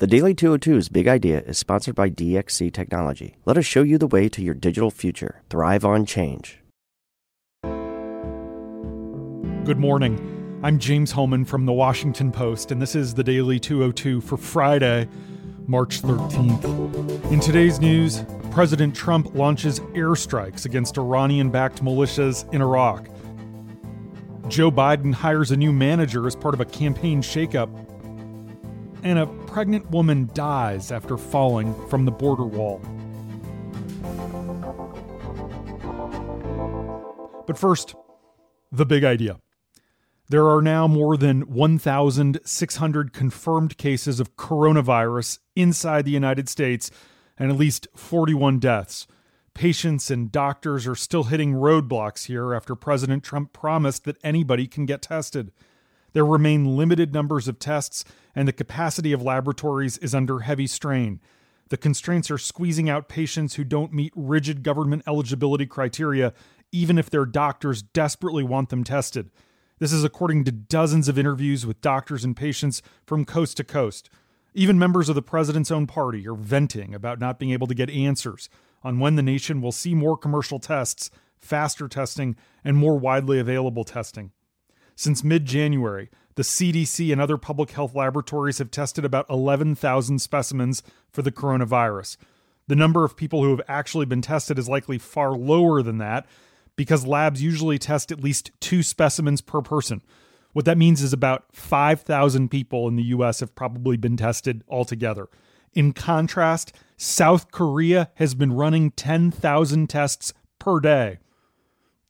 The Daily 202's Big Idea is sponsored by DXC Technology. Let us show you the way to your digital future. Thrive on change. Good morning. I'm James Hohmann from the Washington Post, and this is the Daily 202 for Friday, March 13th. In today's news, President Trump launches airstrikes against Iranian backed militias in Iraq. Joe Biden hires a new manager as part of a campaign shakeup and a pregnant woman dies after falling from the border wall. But first, the big idea. There are now more than 1,600 confirmed cases of coronavirus inside the United States and at least 41 deaths. Patients and doctors are still hitting roadblocks here after President Trump promised that anybody can get tested. There remain limited numbers of tests, and the capacity of laboratories is under heavy strain. The constraints are squeezing out patients who don't meet rigid government eligibility criteria, even if their doctors desperately want them tested. This is according to dozens of interviews with doctors and patients from coast to coast. Even members of the president's own party are venting about not being able to get answers on when the nation will see more commercial tests, faster testing, and more widely available testing. Since mid January, the CDC and other public health laboratories have tested about 11,000 specimens for the coronavirus. The number of people who have actually been tested is likely far lower than that because labs usually test at least two specimens per person. What that means is about 5,000 people in the US have probably been tested altogether. In contrast, South Korea has been running 10,000 tests per day.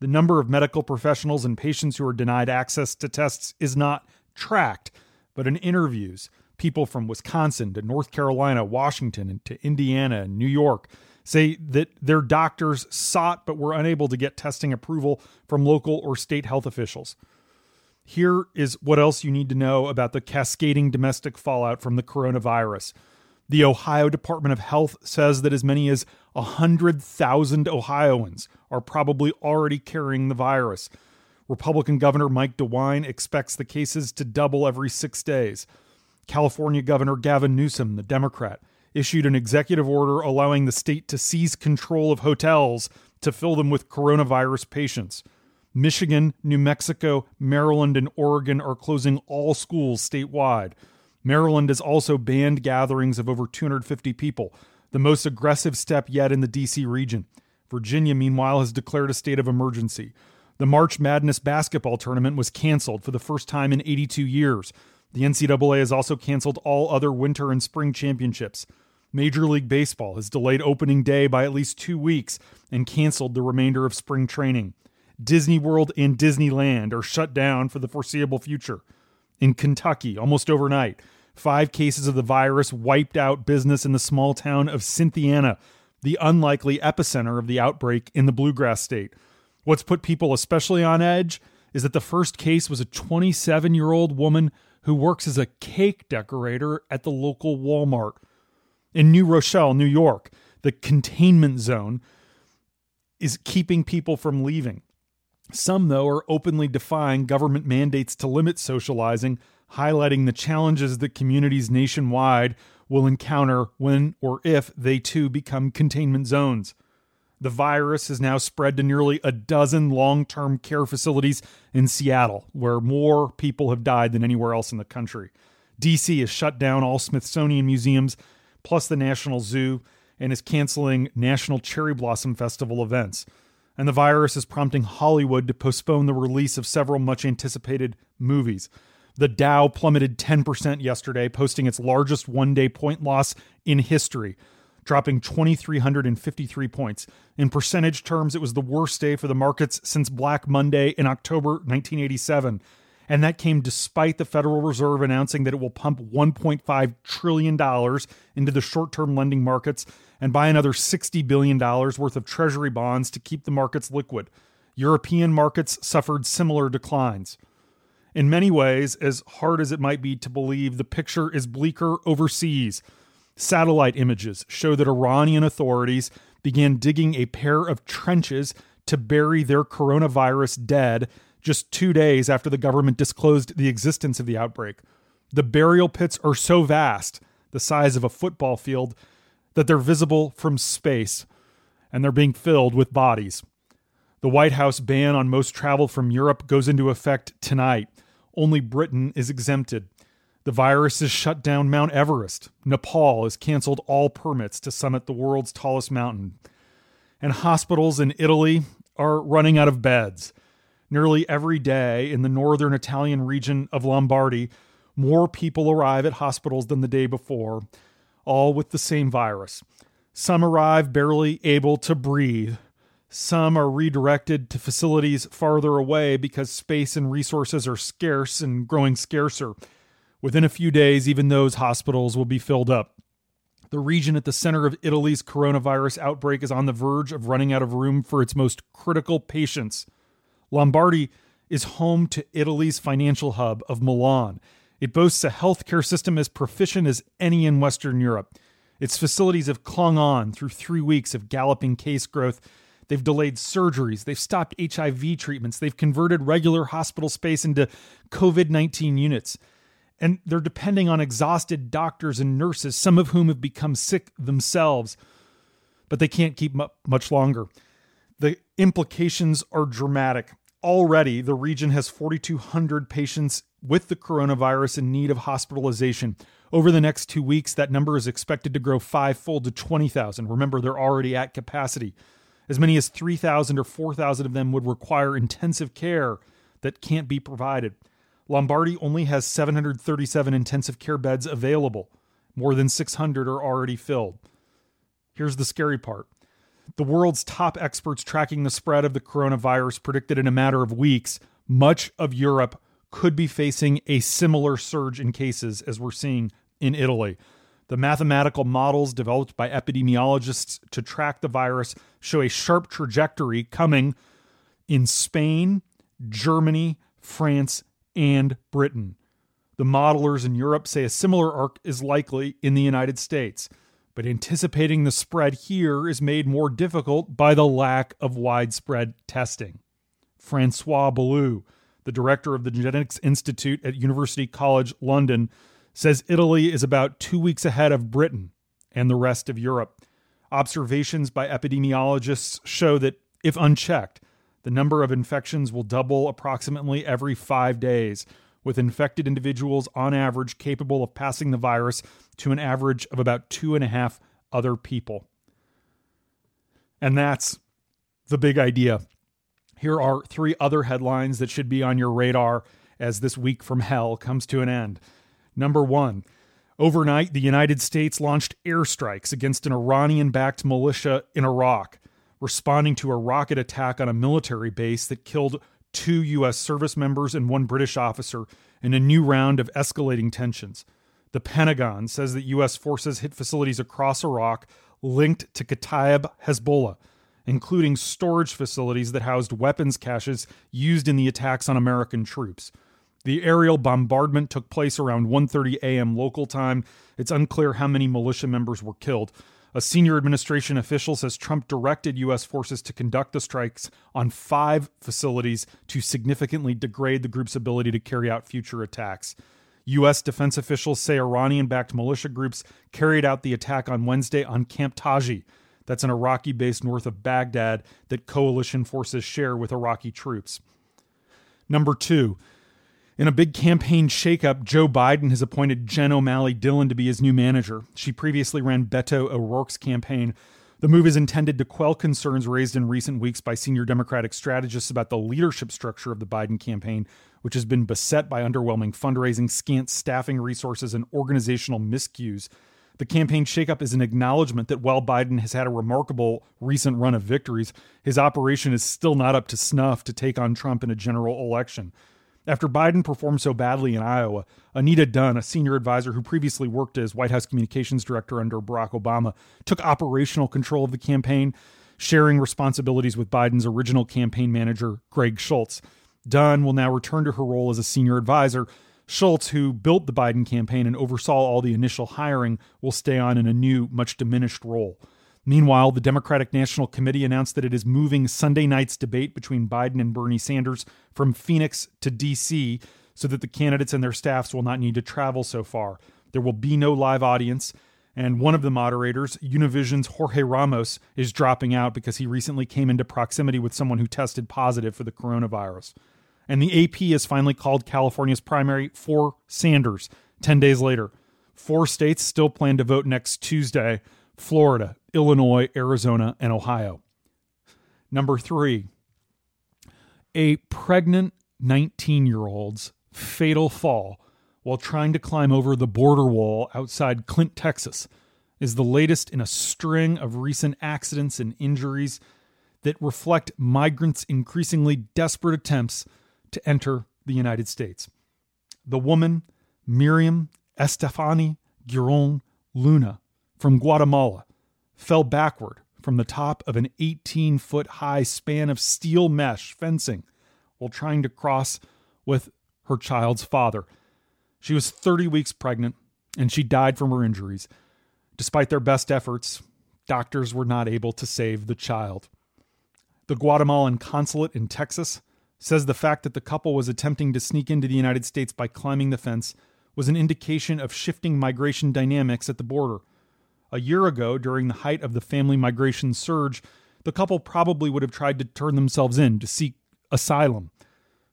The number of medical professionals and patients who are denied access to tests is not tracked, but in interviews, people from Wisconsin to North Carolina, Washington, and to Indiana and New York say that their doctors sought but were unable to get testing approval from local or state health officials. Here is what else you need to know about the cascading domestic fallout from the coronavirus. The Ohio Department of Health says that as many as 100,000 Ohioans are probably already carrying the virus. Republican Governor Mike DeWine expects the cases to double every six days. California Governor Gavin Newsom, the Democrat, issued an executive order allowing the state to seize control of hotels to fill them with coronavirus patients. Michigan, New Mexico, Maryland, and Oregon are closing all schools statewide. Maryland has also banned gatherings of over 250 people, the most aggressive step yet in the D.C. region. Virginia, meanwhile, has declared a state of emergency. The March Madness basketball tournament was canceled for the first time in 82 years. The NCAA has also canceled all other winter and spring championships. Major League Baseball has delayed opening day by at least two weeks and canceled the remainder of spring training. Disney World and Disneyland are shut down for the foreseeable future in Kentucky almost overnight. Five cases of the virus wiped out business in the small town of Cynthiana, the unlikely epicenter of the outbreak in the bluegrass state. What's put people especially on edge is that the first case was a 27 year old woman who works as a cake decorator at the local Walmart. In New Rochelle, New York, the containment zone is keeping people from leaving. Some, though, are openly defying government mandates to limit socializing, highlighting the challenges that communities nationwide will encounter when or if they too become containment zones. The virus has now spread to nearly a dozen long term care facilities in Seattle, where more people have died than anywhere else in the country. DC has shut down all Smithsonian museums, plus the National Zoo, and is canceling National Cherry Blossom Festival events and the virus is prompting Hollywood to postpone the release of several much anticipated movies. The Dow plummeted 10% yesterday, posting its largest one day point loss in history, dropping 2,353 points. In percentage terms, it was the worst day for the markets since Black Monday in October 1987. And that came despite the Federal Reserve announcing that it will pump $1.5 trillion into the short term lending markets and buy another $60 billion worth of Treasury bonds to keep the markets liquid. European markets suffered similar declines. In many ways, as hard as it might be to believe, the picture is bleaker overseas. Satellite images show that Iranian authorities began digging a pair of trenches to bury their coronavirus dead just two days after the government disclosed the existence of the outbreak. The burial pits are so vast the size of a football field, that they're visible from space and they're being filled with bodies. The White House ban on most travel from Europe goes into effect tonight. Only Britain is exempted. The virus has shut down Mount Everest. Nepal has canceled all permits to summit the world's tallest mountain. And hospitals in Italy are running out of beds. Nearly every day in the northern Italian region of Lombardy, more people arrive at hospitals than the day before, all with the same virus. Some arrive barely able to breathe. Some are redirected to facilities farther away because space and resources are scarce and growing scarcer. Within a few days, even those hospitals will be filled up. The region at the center of Italy's coronavirus outbreak is on the verge of running out of room for its most critical patients. Lombardy is home to Italy's financial hub of Milan. It boasts a healthcare system as proficient as any in Western Europe. Its facilities have clung on through three weeks of galloping case growth They've delayed surgeries. They've stopped HIV treatments. They've converted regular hospital space into COVID 19 units. And they're depending on exhausted doctors and nurses, some of whom have become sick themselves. But they can't keep up much longer. The implications are dramatic. Already, the region has 4,200 patients with the coronavirus in need of hospitalization. Over the next two weeks, that number is expected to grow fivefold to 20,000. Remember, they're already at capacity. As many as 3,000 or 4,000 of them would require intensive care that can't be provided. Lombardy only has 737 intensive care beds available. More than 600 are already filled. Here's the scary part the world's top experts tracking the spread of the coronavirus predicted in a matter of weeks, much of Europe could be facing a similar surge in cases as we're seeing in Italy. The mathematical models developed by epidemiologists to track the virus show a sharp trajectory coming in Spain, Germany, France, and Britain. The modelers in Europe say a similar arc is likely in the United States, but anticipating the spread here is made more difficult by the lack of widespread testing. Francois Balloux, the director of the Genetics Institute at University College London, says Italy is about two weeks ahead of Britain and the rest of Europe. Observations by epidemiologists show that, if unchecked, the number of infections will double approximately every five days, with infected individuals on average capable of passing the virus to an average of about two and a half other people. And that's the big idea. Here are three other headlines that should be on your radar as this week from hell comes to an end. Number one, overnight, the United States launched airstrikes against an Iranian backed militia in Iraq, responding to a rocket attack on a military base that killed two U.S. service members and one British officer in a new round of escalating tensions. The Pentagon says that U.S. forces hit facilities across Iraq linked to Kataib Hezbollah, including storage facilities that housed weapons caches used in the attacks on American troops. The aerial bombardment took place around 1:30 a.m. local time. It's unclear how many militia members were killed. A senior administration official says Trump directed U.S. forces to conduct the strikes on five facilities to significantly degrade the group's ability to carry out future attacks. U.S. defense officials say Iranian backed militia groups carried out the attack on Wednesday on Camp Taji. That's an Iraqi base north of Baghdad that coalition forces share with Iraqi troops. Number two, in a big campaign shakeup, Joe Biden has appointed Jen O'Malley Dillon to be his new manager. She previously ran Beto O'Rourke's campaign. The move is intended to quell concerns raised in recent weeks by senior Democratic strategists about the leadership structure of the Biden campaign, which has been beset by underwhelming fundraising, scant staffing resources, and organizational miscues. The campaign shakeup is an acknowledgement that while Biden has had a remarkable recent run of victories, his operation is still not up to snuff to take on Trump in a general election. After Biden performed so badly in Iowa, Anita Dunn, a senior advisor who previously worked as White House communications director under Barack Obama, took operational control of the campaign, sharing responsibilities with Biden's original campaign manager, Greg Schultz. Dunn will now return to her role as a senior advisor. Schultz, who built the Biden campaign and oversaw all the initial hiring, will stay on in a new, much diminished role. Meanwhile, the Democratic National Committee announced that it is moving Sunday night's debate between Biden and Bernie Sanders from Phoenix to D.C. so that the candidates and their staffs will not need to travel so far. There will be no live audience, and one of the moderators, Univision's Jorge Ramos, is dropping out because he recently came into proximity with someone who tested positive for the coronavirus. And the AP has finally called California's primary for Sanders 10 days later. Four states still plan to vote next Tuesday Florida, Illinois, Arizona, and Ohio. Number three, a pregnant 19 year old's fatal fall while trying to climb over the border wall outside Clint, Texas, is the latest in a string of recent accidents and injuries that reflect migrants' increasingly desperate attempts to enter the United States. The woman, Miriam Estefani Giron Luna from Guatemala, fell backward from the top of an 18 foot high span of steel mesh fencing while trying to cross with her child's father she was 30 weeks pregnant and she died from her injuries. Despite their best efforts, doctors were not able to save the child. The Guatemalan consulate in Texas says the fact that the couple was attempting to sneak into the United States by climbing the fence was an indication of shifting migration dynamics at the border. A year ago, during the height of the family migration surge, the couple probably would have tried to turn themselves in to seek asylum.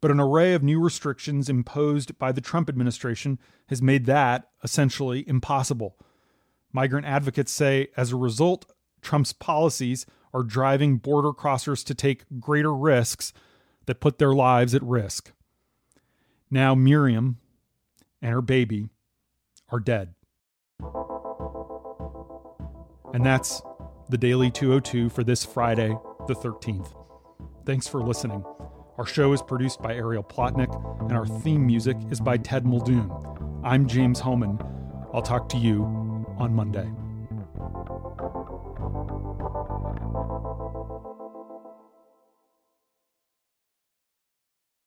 But an array of new restrictions imposed by the Trump administration has made that essentially impossible. Migrant advocates say as a result, Trump's policies are driving border crossers to take greater risks that put their lives at risk. Now, Miriam and her baby are dead. And that's the Daily 202 for this Friday, the 13th. Thanks for listening. Our show is produced by Ariel Plotnick, and our theme music is by Ted Muldoon. I'm James Hohmann. I'll talk to you on Monday.